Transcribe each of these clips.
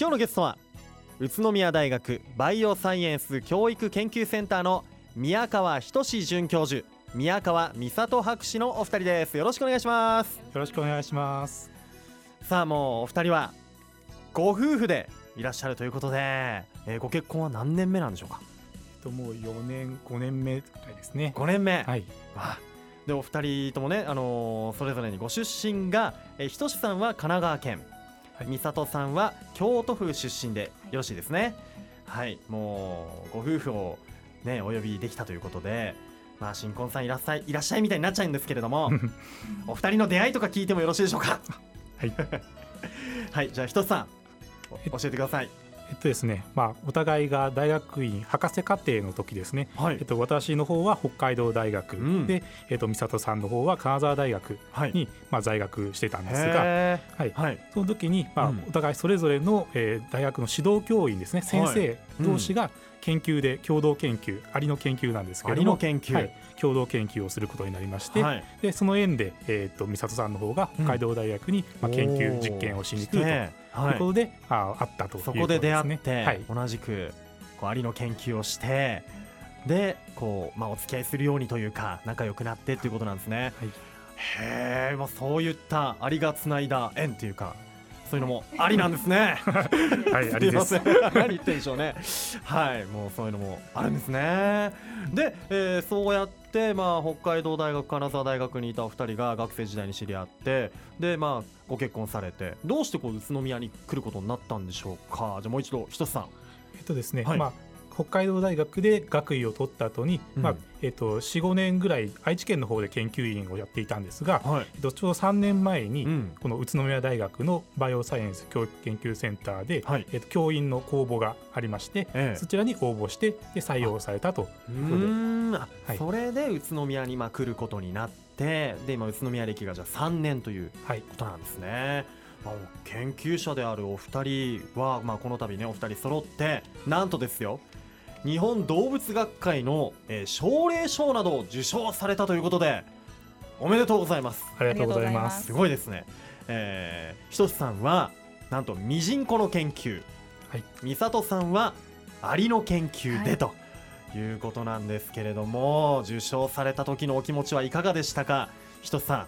今日のゲストは宇都宮大学バイオサイエンス教育研究センターの宮川仁准教授宮川美里博士のお二人です。よろしくお願いします。よろしくお願いします。さあもうお二人はご夫婦でいらっしゃるということで、えー、ご結婚は何年目なんでしょうか？ともう4年5年目くらいですね。5年目。はい。でお二人ともね、あのー、それぞれにご出身が、えー、ひとしさんは神奈川県、はい、美里さんは京都府出身でよろしいですね。はい、もうご夫婦をねお呼びできたということでまあ新婚さんいらっしゃいいらっしゃいみたいになっちゃうんですけれども お二人の出会いとか聞いてもよろしいでしょうか？はい。はい。じゃあひとしさん教えてくださいえっとですね、まあ、お互いが大学院博士課程の時ですね、はい、えっと、私の方は北海道大学、うん、で、えっと、美里さんの方は金沢大学に、はい、まあ、在学してたんですが、はい。はい、その時に、まあ、お互いそれぞれの、えー、大学の指導教員ですね。先生同士が研究で共同研究アリの研究なんですけれども。研究、はい、共同研究をすることになりまして、はい、でその縁で、えーと、美里さんの方が北海道大学に、まあ、研究実験をしに来るということで、ああったということですね。そこで出会って、はい、同じくこうアリの研究をしてでこう、まあ、お付き合いするようにというか仲良くなってということなんですね。はい、へえ、まあ、そういったアリがつないだ縁というかそういうのもありなんですね。はい、ありです。何言ってんでしょうね。はい、もうそういうのもあるんですね。で、えー、そうやってまあ北海道大学金沢大学にいたお二人が学生時代に知り合って、でまあご結婚されて、どうしてこう宇都宮に来ることになったんでしょうか？じゃあもう一度ひとつさん。えっとですね、はい、まあ北海道大学で学位を取った後に、うん、まあえーと、45年ぐらい愛知県の方で研究員をやっていたんですが、はい、えーと、ちょうど3年前に、うん、この宇都宮大学のバイオサイエンス教育研究センターで、はい、えーと、教員の公募がありまして、えそちらに応募してで採用されたと。いうことで、はい、それで宇都宮にまあ来ることになってで今宇都宮歴がじゃあ3年ということなんですね。まあ、研究者であるお二人は、まあ、この度ねお二人揃ってなんとですよ日本動物学会の、えー、奨励賞などを受賞されたということでおめでとうございます。ありがとうございます。すごいですね、えー、ひとつさんはなんとミジンコの研究、はい、美里さんはアリの研究で、はい、ということなんですけれども受賞された時のお気持ちはいかがでしたか？ひとつさん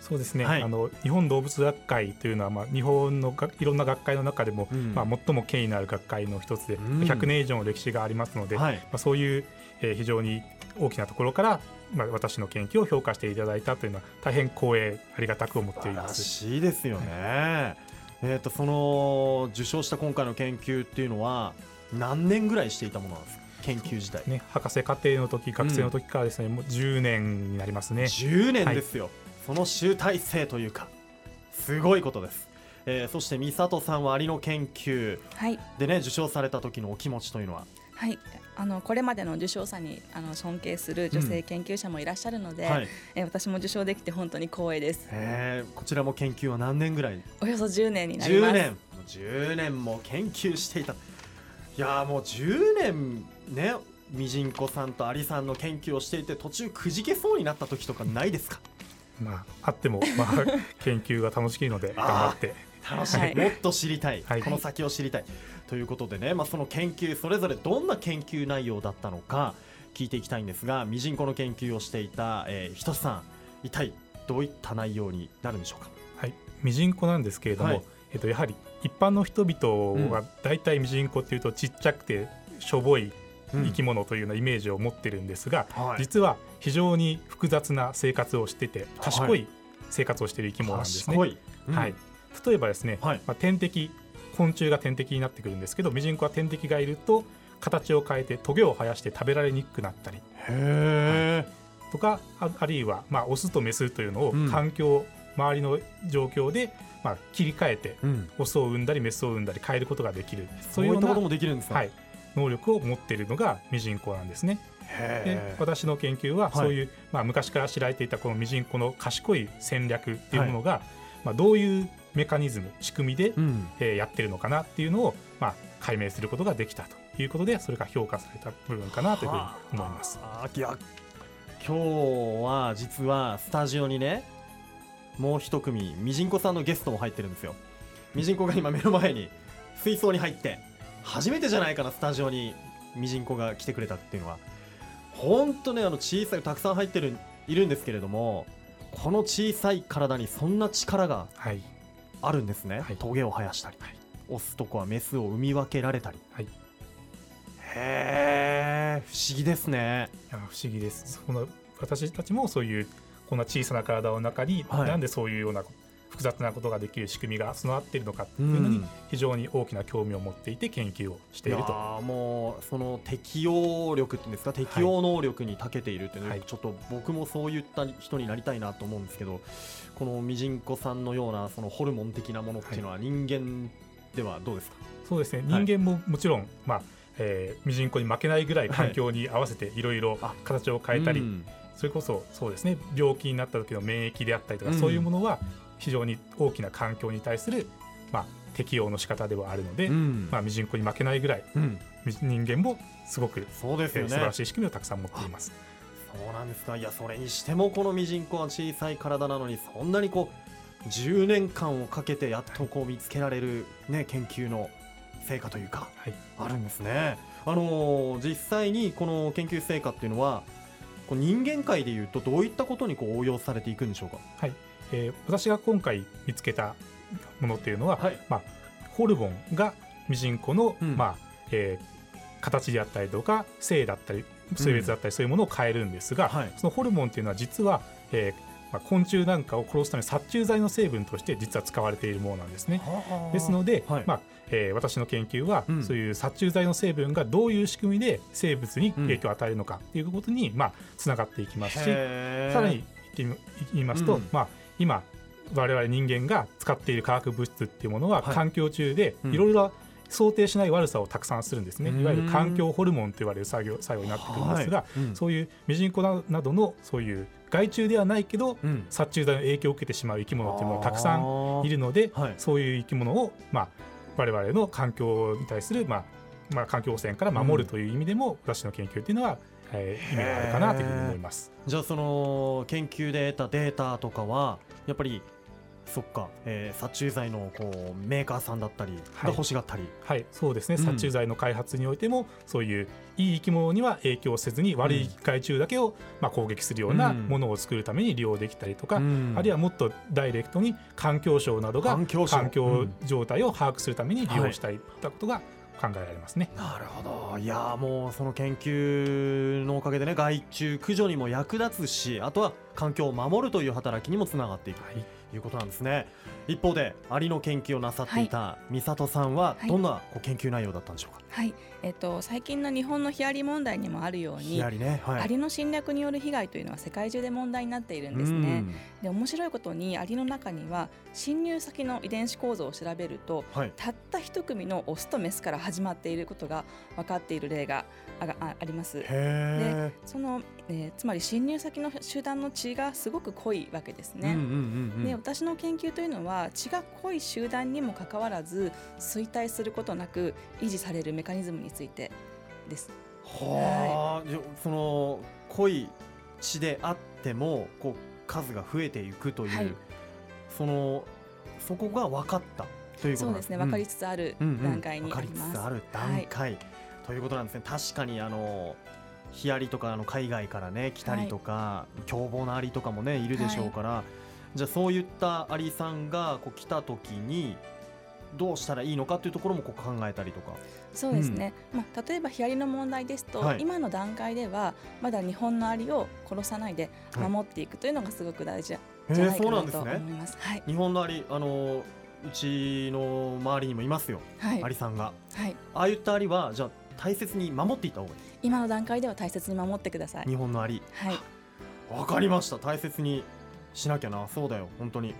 そうですね、はい、あの日本動物学会というのは、まあ、日本のいろんな学会の中でも、うん、まあ、最も権威のある学会の一つで、うん、100年以上の歴史がありますので、はい、まあ、そういう、えー、非常に大きなところから、まあ、私の研究を評価していただいたというのは大変光栄ありがたく思っています。しいですよね、はい、えーと、その受賞した今回の研究っていうのは何年ぐらいしていたものなんですか？研究時代、ね、博士課程の時学生の時からですね、うん、もう10年になりますね。10年ですよ、その集大成というかすごいことです、えー、そして美里さんはアリの研究。でね、はい、受賞された時のお気持ちというのは？はい。あのこれまでの受賞者にあの尊敬する女性研究者もいらっしゃるので、うんはい、えー、私も受賞できて本当に光栄です、えー、こちらも研究は何年ぐらい？およそ10年になります。10年10年も研究していた。いやもう10年ねミジンコさんとアリさんの研究をしていて途中くじけそうになった時とかないですか？まあ、あっても、まあ、研究が楽しいので頑張って。楽しい、はい、もっと知りたい、はい、この先を知りたい。ということでね、まあ、その研究それぞれどんな研究内容だったのか聞いていきたいんですがミジンコの研究をしていた、えー、ひとしさん一体どういった内容になるんでしょうか？はい、ミジンコなんですけれども、はい、えっと、やはり一般の人々は大体ミジンコっていうとちっちゃくてしょぼい生き物というようなイメージを持ってるんですが、うんはい、実は非常に複雑な生活をしてて賢い生活をしている生き物なんですね。はい、うん。はい、例えばですね、まあ、天敵昆虫が天敵になってくるんですけどミジンコは天敵がいると形を変えてトゲを生やして食べられにくくなったり、とかあるいは、まあ、オスとメスというのを環境、うん、周りの状況でまあ、切り替えて、うん、オスを産んだりメスを産んだり変えることができる。そういうこともできるんですか、はい、能力を持っているのがミジンコなんですね。で私の研究はそういう、はい、まあ、昔から知られていたこのミジンコの賢い戦略っていうものが、はい、まあ、どういうメカニズム仕組みで、うん、えー、やってるのかなっていうのを、まあ、解明することができたということでそれが評価された部分かなというふうに思います。いや今日は実はスタジオにねもう一組ミジンコさんのゲストも入ってるんですよ。ミジンコが今目の前に水槽に入って初めてじゃないかなスタジオにミジンコが来てくれたっていうのは。本当ねあの小さいたくさん入ってるいるんですけれどもこの小さい体にそんな力があるんですね、はい、トゲを生やしたり、はい、オスと子はメスを産み分けられたり、はい、へえ不思議ですね。いや不思議です。その私たちもそういうこんな小さな体の中に、はい、なんでそういうような複雑なことができる仕組みが備わっているのかっていうのに非常に大きな興味を持っていて研究をしていると、うん、もうその適応力っていうんですか？適応能力に長けているっていうのは、はい、ちょっと僕もそういった人になりたいなと思うんですけどこのミジンコさんのようなそのホルモン的なものっていうのは人間ではどうですか、そうですね。人間ももちろん、まあえー、ミジンコに負けないぐらい環境に合わせていろいろ形を変えたり、それこそそうですね。病気になった時の免疫であったりとか、そういうものは非常に大きな環境に対する、まあ、適応の仕方ではあるので、うん、まあ、ミジンコに負けないぐらい、うん、人間もすごくそうですよ、ね、素晴らしい仕組みをたくさん持っています。そうなんですかいやそれにしてもこのミジンコは小さい体なのにそんなにこう10年間をかけてやっとこう見つけられる、ね、研究の成果というか、はい、あるんですね。あのー、実際にこの研究成果っていうのはこう人間界でいうとどういったことにこう応用されていくんでしょうか？はい、えー、私が今回見つけたものっていうのは、はい、まあ、ホルモンがミジンコの、うん、まあえー、形であったりとか性だったり性別だったりそういうものを変えるんですが、うんはい、そのホルモンっていうのは実は、えーまあ、昆虫なんかを殺すために殺虫剤の成分として実は使われているものなんですね。ですので、はい、まあえー、私の研究は、うん、そういう殺虫剤の成分がどういう仕組みで生物に影響を与えるのかということに、うん、まあ、つながっていきますしさらに言いますと、うん、まあ、今我々人間が使っている化学物質っていうものは、環境中でいろいろ想定しない悪さをたくさんするんですね、いわゆる環境ホルモンと言われる作業作用になってくるんですが、はい。うん、そういうミジンコなどのそういう害虫ではないけど、うん、殺虫剤の影響を受けてしまう生き物っていうのがたくさんいるので、はい、そういう生き物を、まあ、我々の環境に対する、まあまあ、環境汚染から守るという意味でも、うん、私の研究っていうのは、えー、意味があるかなというふうに思います。じゃあその研究で得たデータとかはやっぱりそっか、えー、殺虫剤のこうメーカーさんだったりが欲しがったり、はい、はい、そうですね、うん、殺虫剤の開発においてもそういういい生き物には影響せずに悪い害虫だけを、まあ、攻撃するようなものを作るために利用できたりとか、うん、あるいはもっとダイレクトに環境省などが環境状態を把握するために利用したい。ったことが考えられますね。なるほどいやもうその研究のおかげでね害虫駆除にも役立つしあとは環境を守るという働きにもつながっていく。はいいうことなんですね。一方でアリの研究をなさっていた美里さんはどんな研究内容だったんでしょうか、はい、えっと、最近の日本のヒアリ問題にもあるように、ねはい、アリの侵略による被害というのは世界中で問題になっているんですね。で面白いことにアリの中には侵入先の遺伝子構造を調べると、はい、たった一組のオスとメスから始まっていることが分かっている例があります。でその、えー、つまり侵入先の集団の血がすごく濃いわけですね。で私の研究というのは血が濃い集団にもかかわらず衰退することなく維持されるメカニズムについてです。はあ、はい、その濃い血であってもこう数が増えていくという、はい、そのそこが分かったということそうですね、分かりつつある段階にあります。うんうん、分かりつつある段階、はい。ということなんですね。確かにあのヒアリとかあの海外からね来たりとか、はい、凶暴なアリとかもねいるでしょうから、はい、じゃあそういったアリさんがこう来た時にどうしたらいいのかというところもこう考えたりとか。そうですね、うん、まあ、例えばヒアリの問題ですと、はい、今の段階ではまだ日本のアリを殺さないで守っていくというのがすごく大事じゃないかなと思います。はい、日本のアリあのうちの周りにもいますよ、はい、アリさんが、はい、ああいったアリはじゃあ大切に守っていた方がいい。今の段階では大切に守ってください。日本のアリ。はい。わかりました。大切にしなきゃな。そうだよ。本当に。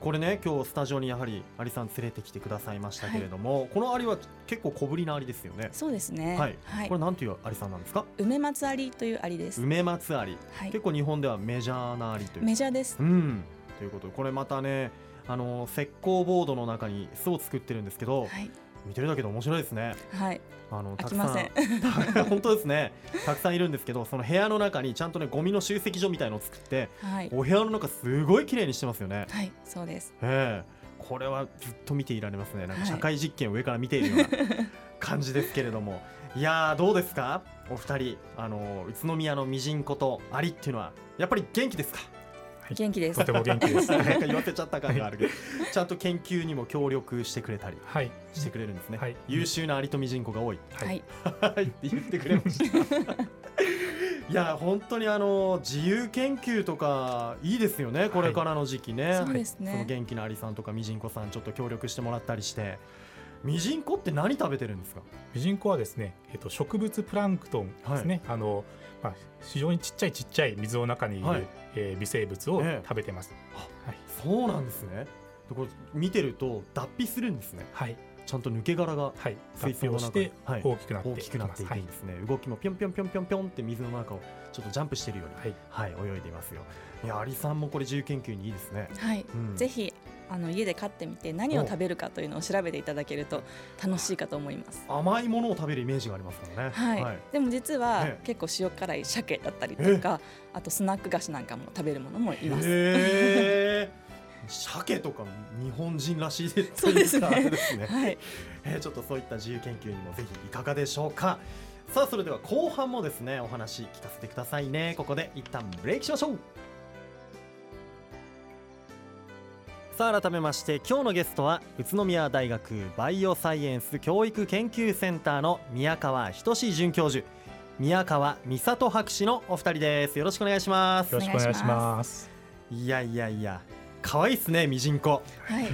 これね今日スタジオにやはりアリさん連れてきてくださいましたけれども、はい、このアリは結構小ぶりなアリですよね。そうですね。はい、はい、これなんていうアリさんなんですか？梅松アリというアリです。梅松アリ、はい、結構日本ではメジャーなアリという。メジャーです。うん。ということでこれまたねあの石膏ボードの中に巣を作ってるんですけど、はい、見てるだけで面白いですね。はい。あのたくさん 本当ですね。たくさんいるんですけど、その部屋の中にちゃんとねゴミの集積所みたいのを作って、はい、お部屋の中すごい綺麗にしてますよね。はい、そうです。ええー、これはずっと見ていられますねなんか社会実験を上から見ているような感じですけれども、いやどうですか？お二人あの宇都宮のミジンコとアリっていうのはやっぱり元気ですか？元気です。とても元気です。言わせちゃった感があるけど、ちゃんと研究にも協力してくれたりしてくれるんですね。はい、優秀なアリとミジンコが多い。はい。って言ってくれました。いや本当にあの自由研究とかいいですよねこれからの時期ね。はい、そうですね。その元気なアリさんとかミジンコさんちょっと協力してもらったりして。ミジンコって何食べてるんですか？ミジンコはですね、えっと、植物プランクトンですね、はい、あのまあ、非常にちっちゃいちっちゃい水の中にいる、はい、えー、微生物を食べてます、えはい、そうなんですね。これ見てると脱皮するんですね。はい。ちゃんと抜け殻が水槽の中で大きくなって、大きくなっていくんですね、動きもぴょんぴょんぴょんぴょんぴょんって水の中をちょっとジャンプしているように、はい。泳いでいますよ。いやアリさんもこれ自由研究にいいですね。はい、うん、ぜひあの家で飼ってみて何を食べるかというのを調べていただけると楽しいかと思います。甘いものを食べるイメージがありますからね、はい、はい、でも実は、結構塩辛い鮭だったりとかあとスナック菓子なんかも食べるものもいます。鮭とか日本人らしいですそうですね。ですね、はい。えー、ちょっとそういった自由研究にもぜひいかがでしょうか。さあそれでは後半もですねお話聞かせてくださいね。ここで一旦ブレイクしましょうさあ改めまして今日のゲストは宇都宮大学バイオサイエンス教育研究センターの宮川仁准教授。宮川美里博士のお二人です。よろしくお願いします。よろしくお願いします。いやいやいや可愛いですねミジンコ。はい。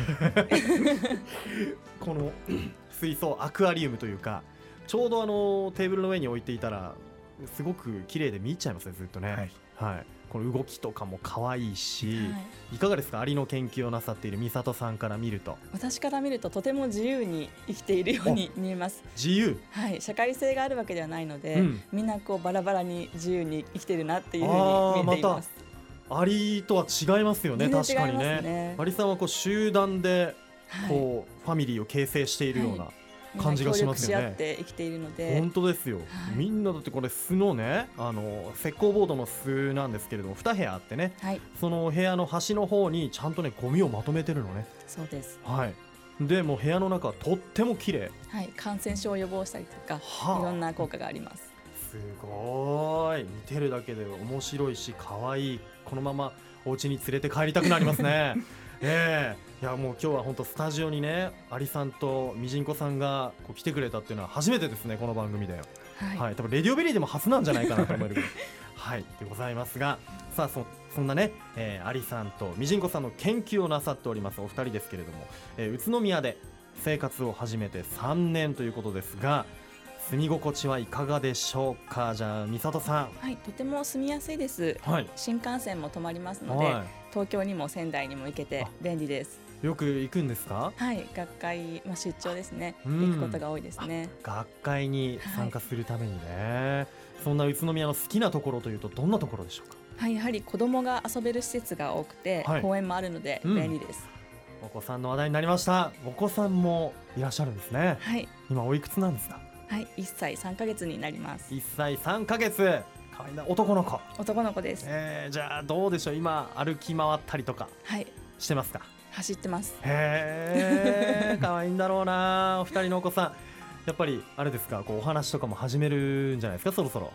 この水槽アクアリウムというかちょうどあのテーブルの上に置いていたらすごく綺麗で見入っちゃいますねずっとね。はい、はい。この動きとかも可愛いし、はい、いかがですか？アリの研究をなさっている美里さんから見ると。私から見るととても自由に生きているように見えます。自由？はい。社会性があるわけではないので、うん、みんなこうバラバラに自由に生きてるなっていうふうに見えています。アリとは違いますよね、ね、確かにね。アリさんはこう集団でこう、はい、ファミリーを形成しているような、はい感じがしますよね。生きているので。本当ですよ、はい、みんなだってこれ巣のねあの石膏ボードの巣なんですけれども2部屋あってね、はい、その部屋の端の方にちゃんとねゴミをまとめてるのね。そうです。はい。でも部屋の中とっても綺麗。はい。感染症を予防したりとか、はあ、いろんな効果があります。すごい。見てるだけで面白いし可愛い。このままお家に連れて帰りたくなりますね ええ。ー、いやもう今日は本当スタジオにねアリさんとミジンコさんがこう来てくれたっていうのは初めてですねこの番組で、はい、はい、多分レディオベリーでも初なんじゃないかなと思えるぐらい。はいでございますがさあそそんなね、えー、アリさんとミジンコさんの研究をなさっておりますお二人ですけれども、えー、宇都宮で生活を始めて3年ということですが住み心地はいかがでしょうか？じゃあ美里さん。はいとても住みやすいです、はい、新幹線も止まりますので、はい、東京にも仙台にも行けて便利です。よく行くんですか？はい学会、まあ、出張ですね、うん、行くことが多いですね。学会に参加するためにね、はい、そんな宇都宮の好きなところというとどんなところでしょうか？はいやはり子供が遊べる施設が多くて、公園もあるので便利です、うん、お子さんの話題になりました。お子さんもいらっしゃるんですね。はい。今おいくつなんですか？はい1歳3か月になります。1歳3か月。可愛いな。男の子。男の子です、えー、じゃあどうでしょう。今歩き回ったりとかしてますか、はい、走ってます。へえ 可愛いんだろうな。お二人のお子さん。やっぱりあれですかこうお話とかも始めるんじゃないですか？そろそろ。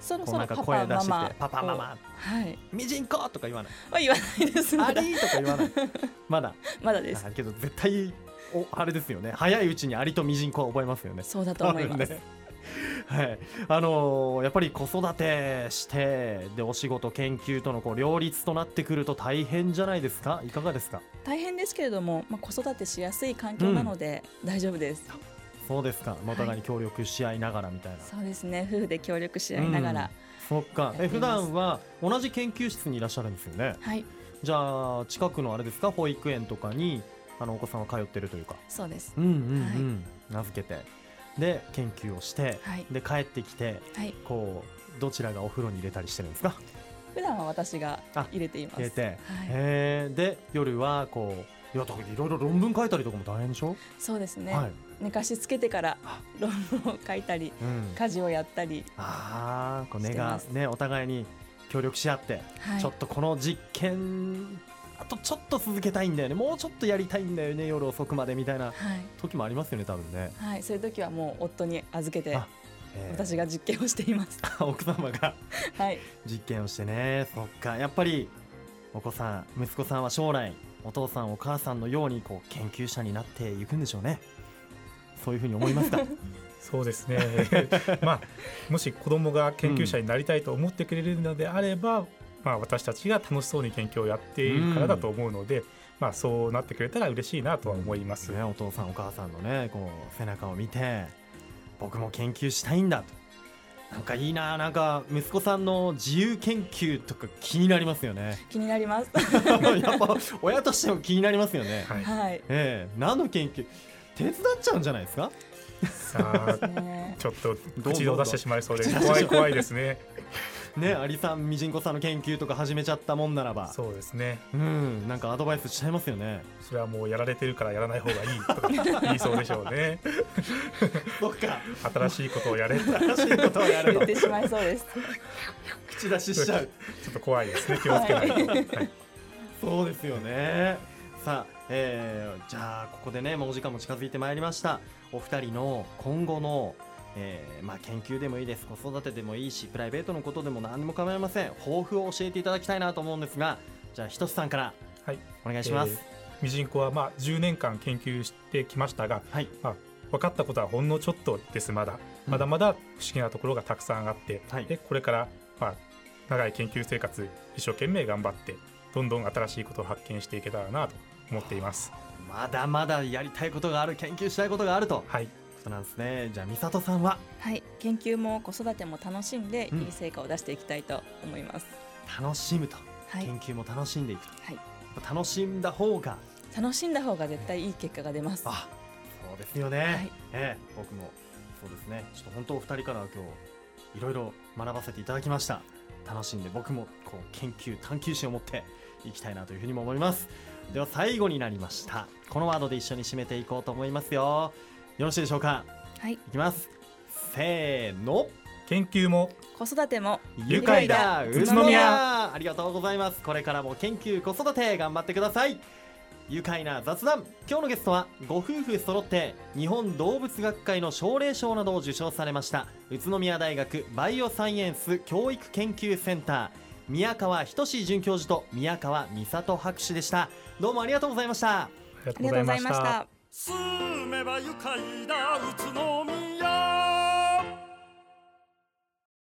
そろそろ声出してパパママ。はい。ミジンコとか言わない。は言わないです。アリとか言わない。まだ。まだです。けど絶対おあれですよね。早いうちにアリとミジンコは覚えますよね。そうだと思います、はい。あのー、やっぱり子育てしてでお仕事研究とのこう両立となってくると大変じゃないですか？いかがですか？大変ですけれども、まあ、子育てしやすい環境なので大丈夫です、うん、そうですか。お互いに協力し合いながらみたいな、はい、そうですね。夫婦で協力し合いながら、うん、そっか。え普段は同じ研究室にいらっしゃるんですよね。はい。じゃあ近くのあれですか？保育園とかにあのお子さんは通ってるというか。そうです。うんうんうん、はい、名付けて。で研究をして、はい、で帰ってきて、はい、こうどちらがお風呂に入れたりしてるんですか？普段は私が入れています。入れて、はい、えで夜はこういやいろいろ論文書いたりとかも大変でしょ？そうですね、はい、寝かしつけてから論文を書いたり、うん、家事をやったりああこう根がねお互いに協力し合って、はい、ちょっとこの実験あとちょっと続けたいんだよね。もうちょっとやりたいんだよね。夜遅くまでみたいな時もありますよね多分ね。はい。そういう時はもう夫に預けて私が実験をしています。奥様がはい。実験をしてね。そっか。やっぱりお子さん息子さんは将来お父さんお母さんのようにこう研究者になっていくんでしょうね。そういうふうに思いますか？そうですね。まあもし子供が研究者になりたいと思ってくれるのであれば、うん、まあ、私たちが楽しそうに研究をやっているからだと思うので、うん、まあ、そうなってくれたら嬉しいなとは思います、ね、お父さんお母さんのねこう背中を見て僕も研究したいんだと。なんかいいななんか息子さんの自由研究とか気になりますよね。気になります。やっぱ親としても気になりますよね。はい、ええ。ー、何の研究？手伝っちゃうんじゃないですか？さあ、ちょっと口を出してしまいそうで怖い怖いですねね、アリさん、ミジンコさんの研究とか始めちゃったもんならば、そうですね。うん、なんかアドバイスしちゃいますよね。それはもうやられてるからやらない方がいいとか 言いそうでしょうね。そっか。新しいことをやれ。新しいことをやる言ってしまいそうです。口出ししちゃう。ちょっと怖いですね。気をつけないと。はい、そうですよね。さあ、えー、じゃあここでねもうお時間も近づいてまいりましたお二人の今後のえー、まあ、研究でもいいです。子育てでもいいしプライベートのことでも何でも構いません。抱負を教えていただきたいなと思うんですがじゃあひとつさんからはい。お願いします、えー、ミジンコはまあ10年間研究してきましたが、はい。まあ、分かったことはほんのちょっとですまだ、まだまだ不思議なところがたくさんあって、はい、でこれから、まあ、長い研究生活一生懸命頑張ってどんどん新しいことを発見していけたらなと思っています。まだまだやりたいことがある研究したいことがあると。はいことなんですね。じゃあ美里さんは？はい。研究も子育ても楽しんで、いい成果を出していきたいと思います。楽しむと、はい、研究も楽しんでいくと、はい、楽しんだ方が？楽しんだ方が絶対いい結果が出ます、あそうですよね、はい、えー、僕もそうですね。ちょっと本当お二人から今日いろいろ学ばせていただきました。楽しんで僕もこう研究探求心を持っていきたいなというふうにも思います。では最後になりました。このワードで一緒に締めていこうと思いますよよろしいでしょうか？はい。いきます。せーの。研究も。子育ても。愉快だ。宇都宮。ありがとうございます。これからも研究子育て頑張ってください。愉快な雑談。今日のゲストはご夫婦揃って日本動物学会の奨励賞などを受賞されました宇都宮大学バイオサイエンス教育研究センター宮川仁准教授と宮川美里博士でした。どうもありがとうございました。ありがとうございました住めば愉快だ。宇都宮。